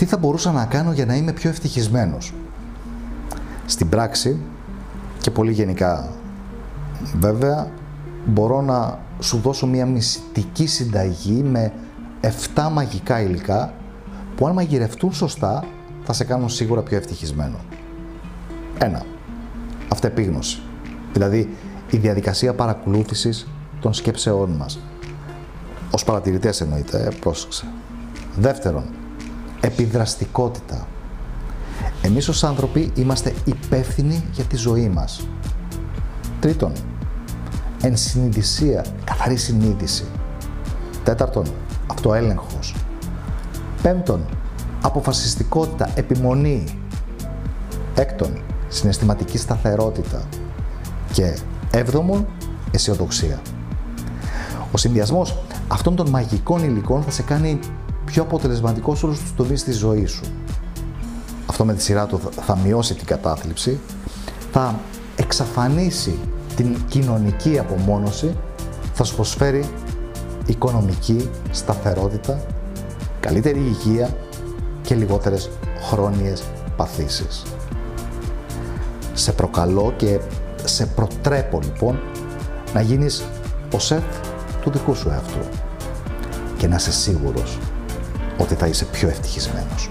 Τι θα μπορούσα να κάνω για να είμαι πιο ευτυχισμένος; Στην πράξη και πολύ γενικά βέβαια μπορώ να σου δώσω μια μυστική συνταγή με 7 μαγικά υλικά που αν μαγειρευτούν σωστά θα σε κάνουν σίγουρα πιο ευτυχισμένο. Ένα. Αυτεπίγνωση. Δηλαδή η διαδικασία παρακολούθησης των σκέψεών μας. Ως παρατηρητές εννοείται, ε, πρόσεξε. Δεύτερον, επιδραστικότητα. Εμείς ως άνθρωποι είμαστε υπεύθυνοι για τη ζωή μας. Τρίτον, ενσυνειδησία, καθαρή συνείδηση. Τέταρτον, αυτοέλεγχος. Πέμπτον, αποφασιστικότητα, επιμονή. Έκτον, συναισθηματική σταθερότητα. Και έβδομον, αισιοδοξία. Ο συνδυασμός αυτών των μαγικών υλικών θα σε κάνει πιο αποτελεσματικό σε όλους τους τομείς της ζωής σου. Αυτό με τη σειρά του θα μειώσει την κατάθλιψη, θα εξαφανίσει την κοινωνική απομόνωση, θα σου προσφέρει οικονομική σταθερότητα, καλύτερη υγεία και λιγότερες χρόνιες παθήσεις. Σε προκαλώ και σε προτρέπω λοιπόν να γίνεις ο σεφ του δικού σου εαυτού και να είσαι σίγουρος ότι θα είσαι πιο ευτυχισμένος.